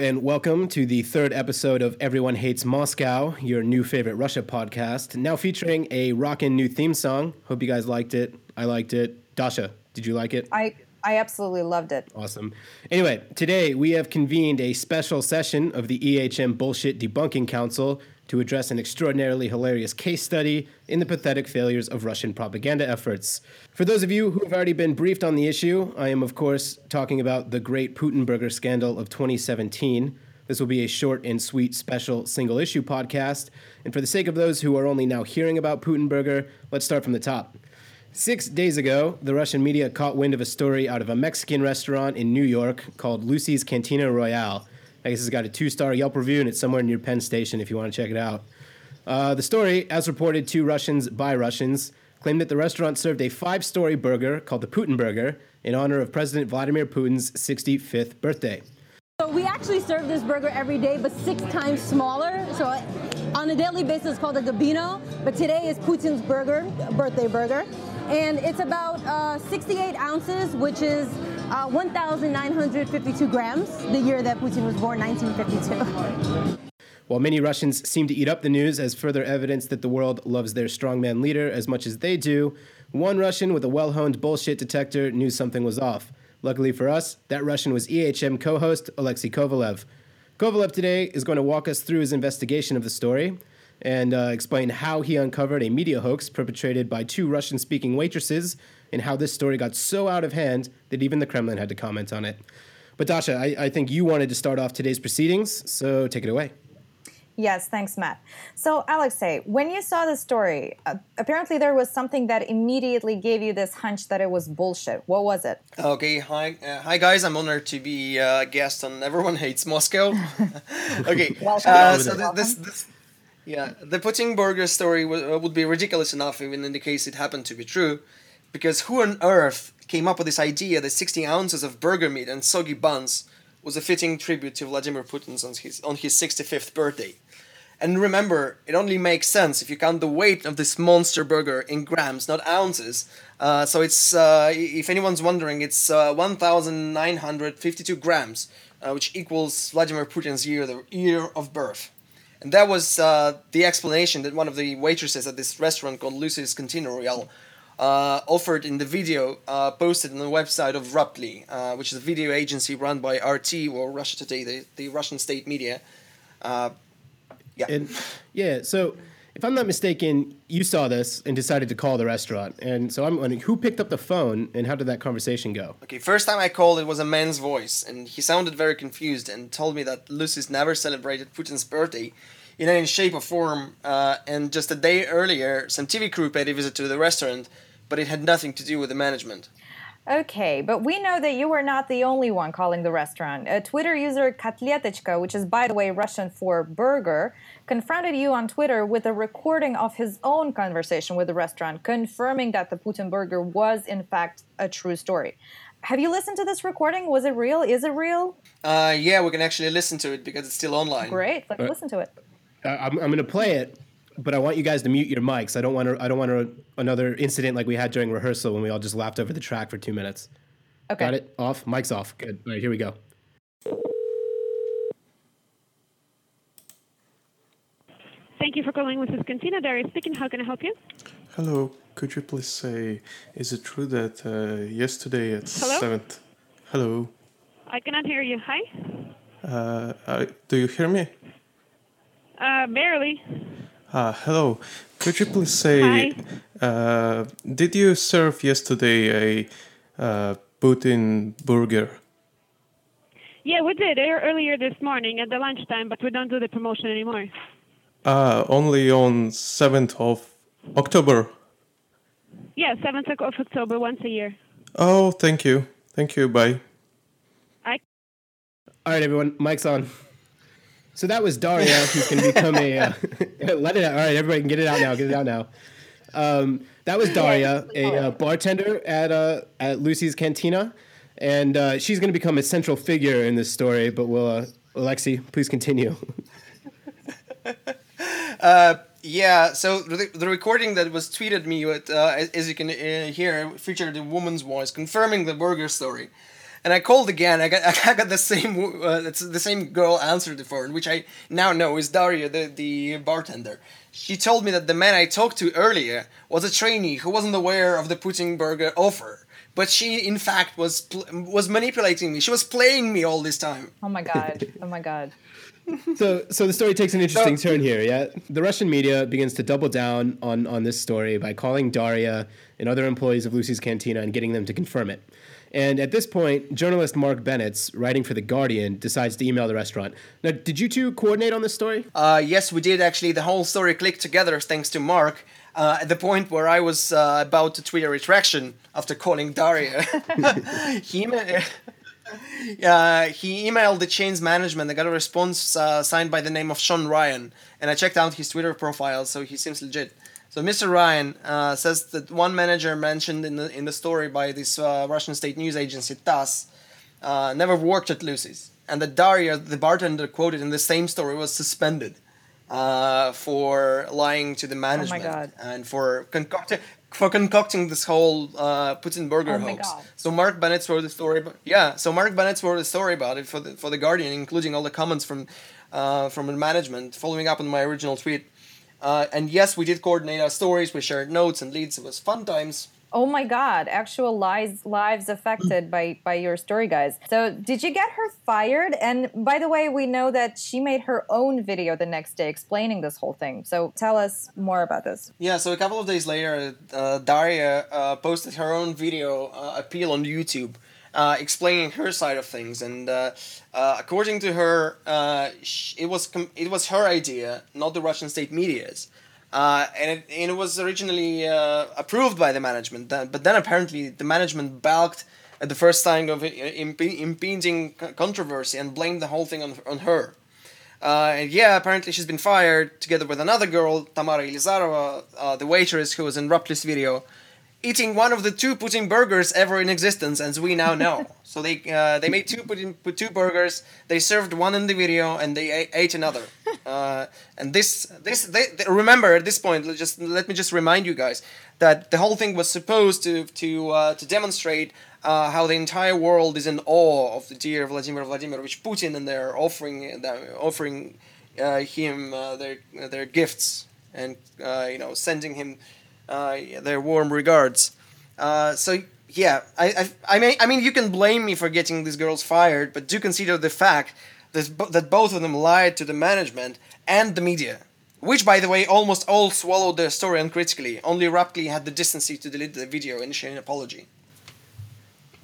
And welcome to the third episode of Everyone Hates Moscow, your new favorite Russia podcast. Now featuring a rockin' new theme song. Hope you guys liked it. I liked it. Dasha, did you like it? I I absolutely loved it. Awesome. Anyway, today we have convened a special session of the EHM Bullshit Debunking Council to address an extraordinarily hilarious case study in the pathetic failures of Russian propaganda efforts. For those of you who have already been briefed on the issue, I am, of course, talking about the Great Putinburger scandal of 2017. This will be a short and sweet special single issue podcast. And for the sake of those who are only now hearing about Putinburger, let's start from the top. Six days ago, the Russian media caught wind of a story out of a Mexican restaurant in New York called Lucy's Cantina Royale. I guess it's got a two star Yelp review and it's somewhere near Penn Station if you want to check it out. Uh, the story, as reported to Russians by Russians, claimed that the restaurant served a five story burger called the Putin Burger in honor of President Vladimir Putin's 65th birthday. So we actually serve this burger every day, but six times smaller. So on a daily basis, it's called a Gabino, but today is Putin's burger, birthday burger and it's about uh, 68 ounces, which is uh, 1,952 grams, the year that Putin was born, 1952. While many Russians seem to eat up the news as further evidence that the world loves their strongman leader as much as they do, one Russian with a well honed bullshit detector knew something was off. Luckily for us, that Russian was EHM co host Alexei Kovalev. Kovalev today is going to walk us through his investigation of the story, and uh, explain how he uncovered a media hoax perpetrated by two Russian speaking waitresses and how this story got so out of hand that even the Kremlin had to comment on it. But Dasha, I, I think you wanted to start off today's proceedings, so take it away. Yes, thanks, Matt. So, Alexei, when you saw the story, uh, apparently there was something that immediately gave you this hunch that it was bullshit. What was it? Okay, hi, uh, hi guys. I'm honored to be uh, a guest on Everyone Hates Moscow. okay, uh, so th- this, this yeah, the Putin burger story w- uh, would be ridiculous enough even in the case it happened to be true, because who on earth came up with this idea that 16 ounces of burger meat and soggy buns was a fitting tribute to Vladimir Putin on his, on his 65th birthday? And remember, it only makes sense if you count the weight of this monster burger in grams, not ounces. Uh, so it's, uh, if anyone's wondering, it's uh, 1,952 grams, uh, which equals Vladimir Putin's year, the year of birth. And that was uh, the explanation that one of the waitresses at this restaurant called Lucy's Cantina uh, offered in the video uh, posted on the website of Ruptly, uh, which is a video agency run by RT or Russia Today, the, the Russian state media. Uh, yeah. And, yeah, so if I'm not mistaken, you saw this and decided to call the restaurant. And so I'm wondering who picked up the phone and how did that conversation go? Okay, first time I called, it was a man's voice, and he sounded very confused and told me that Lucy's never celebrated Putin's birthday in any shape or form. Uh, and just a day earlier, some TV crew paid a visit to the restaurant, but it had nothing to do with the management. Okay, but we know that you were not the only one calling the restaurant. A Twitter user Kotletechka, which is by the way Russian for burger, confronted you on Twitter with a recording of his own conversation with the restaurant, confirming that the Putin burger was in fact a true story. Have you listened to this recording? Was it real? Is it real? Uh, yeah, we can actually listen to it because it's still online. Great, let's uh, listen to it. I'm, I'm going to play it but I want you guys to mute your mics. I don't want to. I don't want to, another incident like we had during rehearsal when we all just laughed over the track for two minutes. Okay. Got it. Off. Mics off. Good. All right. Here we go. Thank you for calling Mrs. Cantina. Darius speaking. How can I help you? Hello. Could you please say, is it true that uh, yesterday at Hello? seventh? Hello. I cannot hear you. Hi. Uh, uh, do you hear me? Uh, barely. Uh, hello. Could you please say, uh, did you serve yesterday a uh, Putin burger? Yeah, we did earlier this morning at the lunchtime, but we don't do the promotion anymore. Uh, only on 7th of October. Yeah, 7th of October, once a year. Oh, thank you. Thank you. Bye. I- All right, everyone. Mic's on. So that was Daria, who's going to become a. Uh, let it out. All right, everybody can get it out now. Get it out now. Um, that was Daria, a uh, bartender at uh, at Lucy's Cantina, and uh, she's going to become a central figure in this story. But will uh, Alexei please continue? Uh, yeah, so the, the recording that was tweeted me, with, uh, as, as you can uh, hear, featured a woman's voice confirming the burger story. And I called again. I got I got the same uh, the same girl answered the phone, which I now know is Daria, the the bartender. She told me that the man I talked to earlier was a trainee who wasn't aware of the Putin burger offer, but she in fact was was manipulating me. She was playing me all this time. Oh my god! Oh my god! so so the story takes an interesting so, turn here yeah the russian media begins to double down on on this story by calling daria and other employees of lucy's cantina and getting them to confirm it and at this point, journalist Marc Bennett, writing for The Guardian, decides to email the restaurant. Now, did you two coordinate on this story? Uh, yes, we did actually. The whole story clicked together thanks to Marc. Uh, at the point where I was uh, about to tweet a retraction after calling Daria, he, uh, he emailed the chain's management. I got a response uh, signed by the name of Sean Ryan, and I checked out his Twitter profile, so he seems legit. So Mr. Ryan uh, says that one manager mentioned in the in the story by this uh, Russian state news agency TASS uh, never worked at Lucy's, and that Daria, the bartender quoted in the same story, was suspended uh, for lying to the management oh and for concocting for concocting this whole uh, Putin burger oh hoax. So Marc Bennett wrote the story. About, yeah, so Marc Bennett wrote a story about it for the for the Guardian, including all the comments from uh, from the management, following up on my original tweet. Uh, and yes, we did coordinate our stories. We shared notes and leads. It was fun times. Oh my God! Actual lives lives affected by by your story, guys. So, did you get her fired? And by the way, we know that she made her own video the next day explaining this whole thing. So, tell us more about this. Yeah. So a couple of days later, uh, Daria uh, posted her own video uh, appeal on YouTube uh, explaining her side of things, and uh, uh, according to her, uh, it was com- it was her idea, not the Russian state media's, uh, and it, and it was originally uh, approved by the management. But then apparently the management balked at the first sign of imp- impending controversy and blamed the whole thing on on her. and yeah, apparently she's been fired together with another girl, Tamara Elizarova, the waitress who was in Ruptly's video eating one of the two Putin burgers ever in existence, as we now know. so they uh, they made two Putin two burgers. They served one in the video, and they ate, another. Uh, and this this they, they, remember at this point. Just let me just remind you guys that the whole thing was supposed to to uh, to demonstrate. Uh, how the entire world is in awe of the dear Vladimir Vladimirovich Putin, and they're offering they're offering uh, him uh, their their gifts, and you know sending him uh, their warm regards. Uh, so yeah, I, I, I mean, I mean, you can blame me for getting these girls fired, but do consider the fact that that both of them lied to the management and the media, which, by the way, almost all swallowed their story uncritically. Only Ruptly had the decency to delete the video and issue an apology.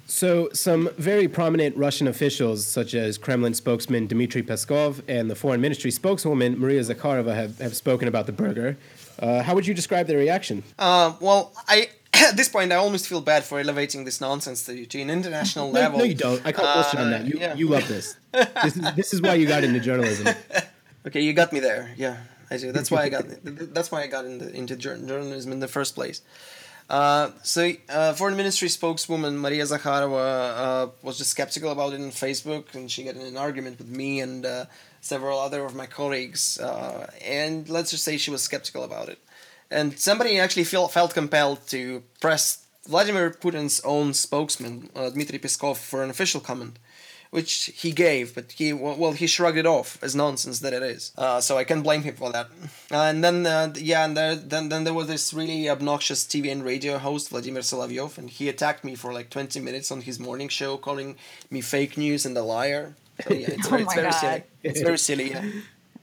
So, some very prominent Russian officials, such as Kremlin spokesman Dmitry Peskov and the foreign ministry spokeswoman Maria Zakharova, have, have spoken about the burger. Uh, how would you describe their reaction? Uh, well, I at this point I almost feel bad for elevating this nonsense to, to an international no, level. No, you don't. I uh, bullshit on that. You yeah. you love this. this is this is why you got into journalism. okay, you got me there. Yeah, I do. That's why I got. that's why I got into into journalism in the first place. Uh, so, uh, foreign ministry spokeswoman Maria Zakharova uh, was just skeptical about it on Facebook, and she got in an argument with me and uh, several other of my colleagues, uh, and let's just say she was skeptical about it. And somebody actually feel, felt compelled to press Vladimir Putin's own spokesman, uh, Dmitry Peskov, for an official comment, which he gave, but he well he shrugged it off as nonsense that it is. Uh, so I can't blame him for that. and then uh, yeah, and there, then then there was this really obnoxious TV and radio host Vladimir Solovyov, and he attacked me for like twenty minutes on his morning show, calling me fake news and a liar. So yeah, it's, oh it's very God. silly. It's very silly. Yeah.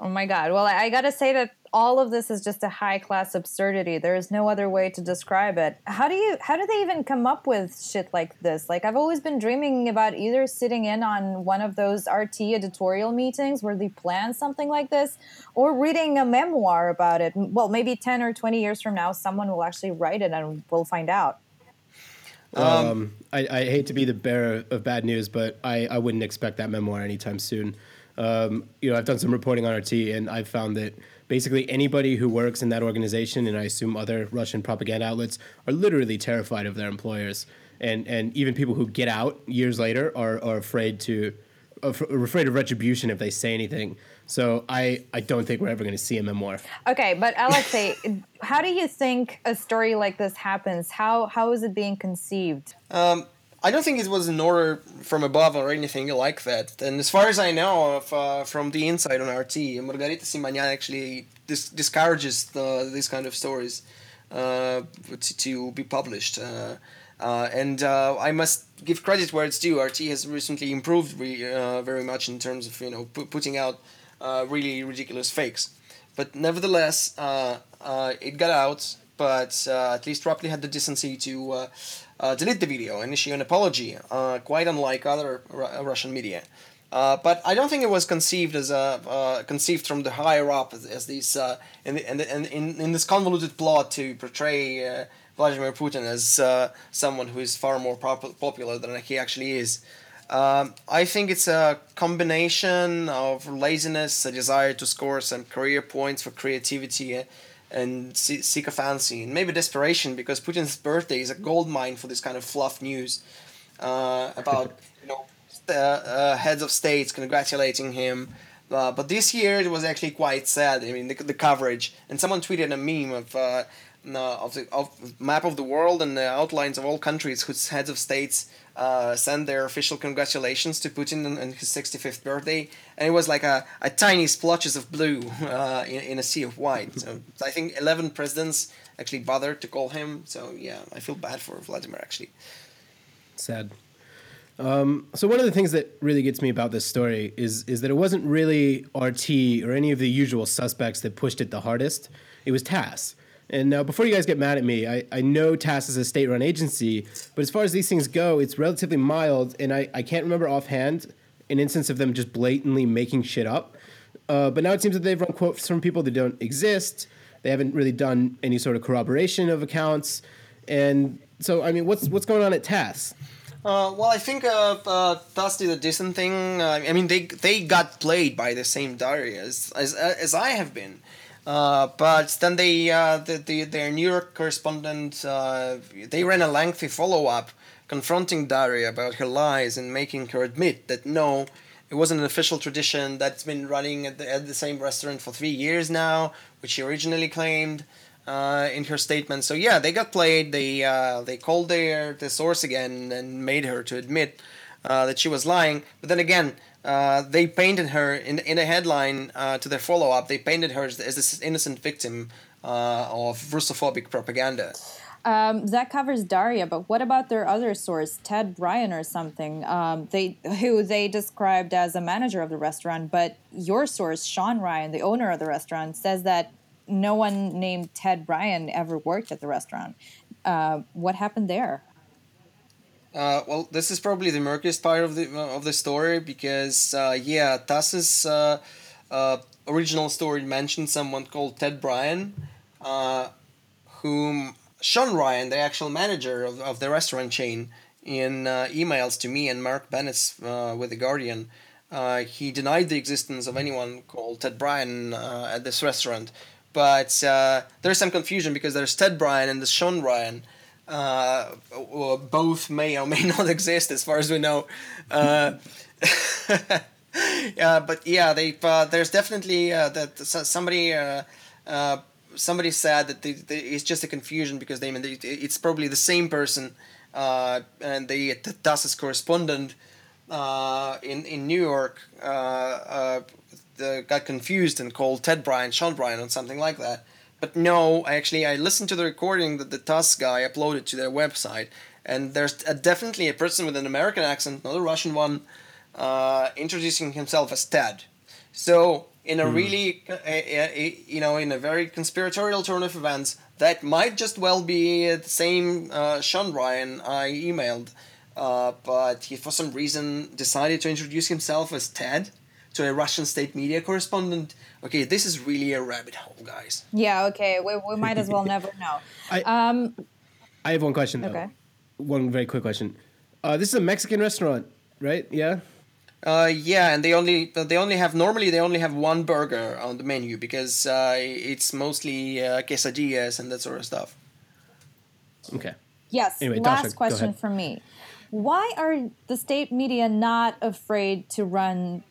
Oh my God. Well, I, I got to say that all of this is just a high class absurdity. There is no other way to describe it. How do you how do they even come up with shit like this? Like I've always been dreaming about either sitting in on one of those RT editorial meetings where they plan something like this or reading a memoir about it. Well, maybe 10 or 20 years from now someone will actually write it and we'll find out. Um, um, I, I, hate to be the bearer of bad news, but I, I wouldn't expect that memoir anytime soon. Um, you know, I've done some reporting on RT, and I've found that basically anybody who works in that organization, and I assume other Russian propaganda outlets, are literally terrified of their employers, and and even people who get out years later are are afraid to, are afraid of retribution if they say anything. So I, I don't think we're ever going to see a memoir. Okay, but Alexei, how do you think a story like this happens? How how is it being conceived? Um, I don't think it was an order from above or anything like that. And as far as I know, of, uh, from the inside on RT, Margarita Simonyan actually dis- discourages the, these kind of stories uh, to, to, be published. Uh, uh and uh, I must give credit where it's due. RT has recently improved re- uh, very much in terms of you know p- putting out really ridiculous fakes. But nevertheless, it got out. But at least Ruptly had the decency to uh, delete the video and issue an apology, uh, quite unlike other Ru- Russian media. Uh, but I don't think it was conceived as a uh, conceived from the higher up as, as uh, in, the, in, the, in, in this convoluted plot to portray uh, Vladimir Putin as someone who is far more pop- popular than he actually is. Um, I think it's a combination of laziness, a desire to score some career points for creativity, and seek a fancy and maybe desperation because Putin's birthday is a gold mine for this kind of fluff news uh, about you know the, uh, heads of states congratulating him. Uh, but this year it was actually quite sad. I mean the, the coverage and someone tweeted a meme of uh, of the of map of the world and the outlines of all countries whose heads of states uh, send their official congratulations to Putin on, on, his 65th birthday, and it was like a, a tiny splotches of blue uh, in, in a sea of white. So I think 11 presidents actually bothered to call him. So yeah, I feel bad for Vladimir actually. Sad. Um, so one of the things that really gets me about this story is is that it wasn't really RT or any of the usual suspects that pushed it the hardest. It was TASS. And now, before you guys get mad at me, I, I know TASS is a state run agency, but as far as these things go, it's relatively mild, and I, I can't remember offhand an instance of them just blatantly making shit up. Uh, but now it seems that they've run quotes from people that don't exist. They haven't really done any sort of corroboration of accounts. And so, I mean, what's, what's going on at TASS? Uh, well, I think uh, uh, did a decent thing. Uh, I mean, they they got played by the same Daria as as, as I have been. Uh, but then they, uh, the, the, their New York correspondent, uh, they ran a lengthy follow-up confronting Daria about her lies and making her admit that no, it wasn't an official tradition that's been running at the, at the same restaurant for three years now, which she originally claimed uh, in her statement. So yeah, they got played. They uh, they called their the source again and made her to admit uh, that she was lying. But then again, uh, they painted her in in a headline uh, to their follow up. They painted her as, as this innocent victim uh, of Russophobic propaganda. Um, that covers Daria, but what about their other source, Ted Bryan or something? Um, they who they described as a manager of the restaurant, but your source, Sean Ryan, the owner of the restaurant, says that no one named Ted Bryan ever worked at the restaurant. Uh, what happened there? Uh, well, this is probably the murkiest part of the of the story because uh, yeah, TASS's uh, uh, original story mentioned someone called Ted Bryan, uh, whom Sean Ryan, the actual manager of, of the restaurant chain, in uh, emails to me and Marc Bennett uh, with the Guardian, uh, he denied the existence of anyone called Ted Bryan uh, at this restaurant. But uh, there's some confusion because there's Ted Bryan and there's Sean Ryan uh, both may or may not exist as far as we know. Uh, but yeah, they uh, there's definitely uh, that somebody uh, somebody said that they, they, it's just a confusion because they, they it's probably the same person and the, the TASS correspondent in in New York got confused and called Ted Bryan Sean Bryan or something like that. But no, actually, I listened to the recording that the TASS guy uploaded to their website, and there's a, definitely a person with an American accent, not a Russian one, uh, introducing himself as Ted. So, in a hmm. really, uh, uh, you know, in a very conspiratorial turn of events, that might just well be the same uh, Sean Ryan I emailed, uh, but he for some reason decided to introduce himself as Ted to a Russian state media correspondent. Okay, this is really a rabbit hole, guys. Yeah, okay, we, we might as well never know. I, um, I have one question. Though. Okay. One very quick question. Uh, this is a Mexican restaurant, right? Yeah. Uh, yeah, and they only they only have normally they only have one burger on the menu because uh, it's mostly uh, quesadillas and that sort of stuff. Okay. Yes. Anyway, last Dasha, question for me: Why are the state media not afraid to run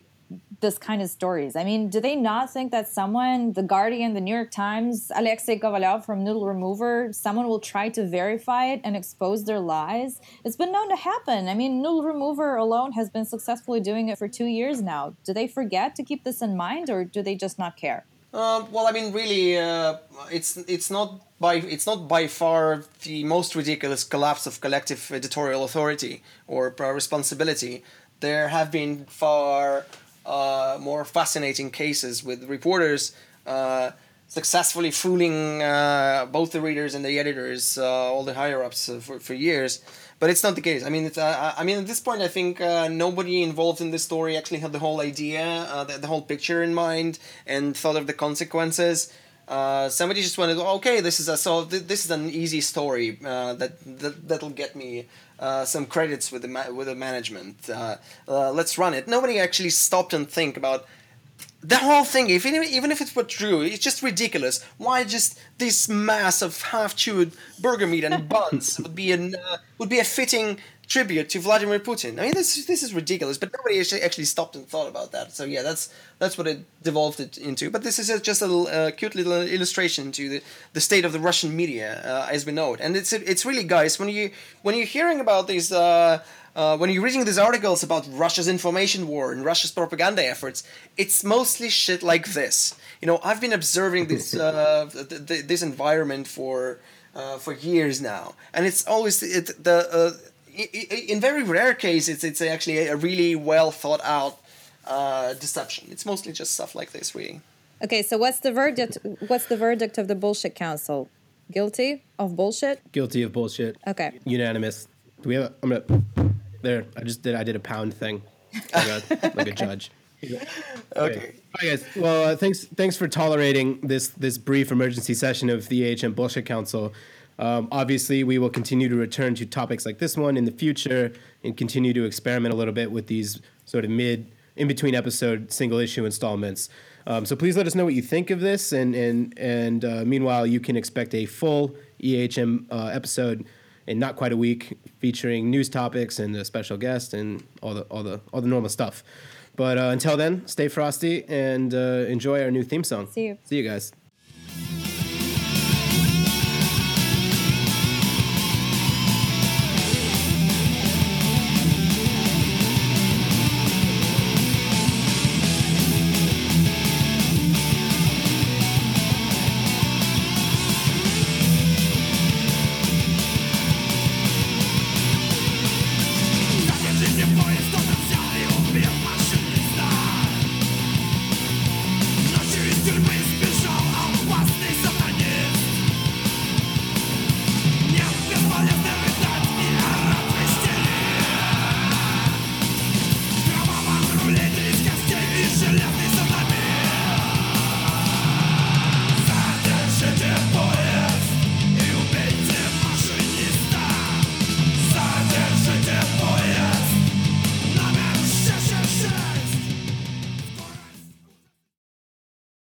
this kind of stories? I mean, do they not think that someone, The Guardian, The New York Times, Alexei Kovalev from Noodle Remover, someone will try to verify it and expose their lies? It's been known to happen. I mean, Noodle Remover alone has been successfully doing it for two years now. Do they forget to keep this in mind or do they just not care? Uh, well, I mean, really, uh, it's it's not by it's not by far the most ridiculous collapse of collective editorial authority or responsibility. There have been far uh, more fascinating cases with reporters uh, successfully fooling uh, both the readers and the editors, uh, all the higher ups for, for years but it's not the case. I mean, it's, uh, I mean, at this point, I think uh, nobody involved in this story actually had the whole idea, uh, the, the, whole picture in mind, and thought of the consequences. Uh, somebody just wanted, okay, this is a so th- this is an easy story uh, that, that that'll get me uh, some credits with the ma- with the management. let's run it. Nobody actually stopped and think about the whole thing, if even if it were true, it's just ridiculous. Why just this mass of half-chewed burger meat and buns would be an uh, would be a fitting tribute to Vladimir Putin? I mean, this this is ridiculous. But nobody actually actually stopped and thought about that. So yeah, that's that's what it devolved it into. But this is just a cute little illustration to the, the state of the Russian media uh, as we know it. And it's it's really guys when you when you're hearing about these. Uh, uh, when you're reading these articles about Russia's information war and Russia's propaganda efforts, it's mostly shit like this. You know, I've been observing this uh, th- th- this environment for uh, for years now, and it's always it, the uh, in very rare cases it's actually a really well thought out uh, deception. It's mostly just stuff like this, really. Okay, so what's the verdict? What's the verdict of the bullshit council? Guilty of bullshit. Guilty of bullshit. Okay. Unanimous. Do we have? A, I'm gonna. There, I just did. I did a pound thing, like a, like a judge. Okay. okay. Hi guys. Well, uh, thanks. Thanks for tolerating this this brief emergency session of the AHM Bullshit Council. Um, obviously, we will continue to return to topics like this one in the future and continue to experiment a little bit with these sort of mid, in between episode, single issue installments. Um, so please let us know what you think of this, and and and uh, meanwhile, you can expect a full EHM uh, episode in not quite a week, featuring news topics and a special guest and all the all the all the normal stuff. But uh, until then, stay frosty and uh, enjoy our new theme song. See you. See you guys.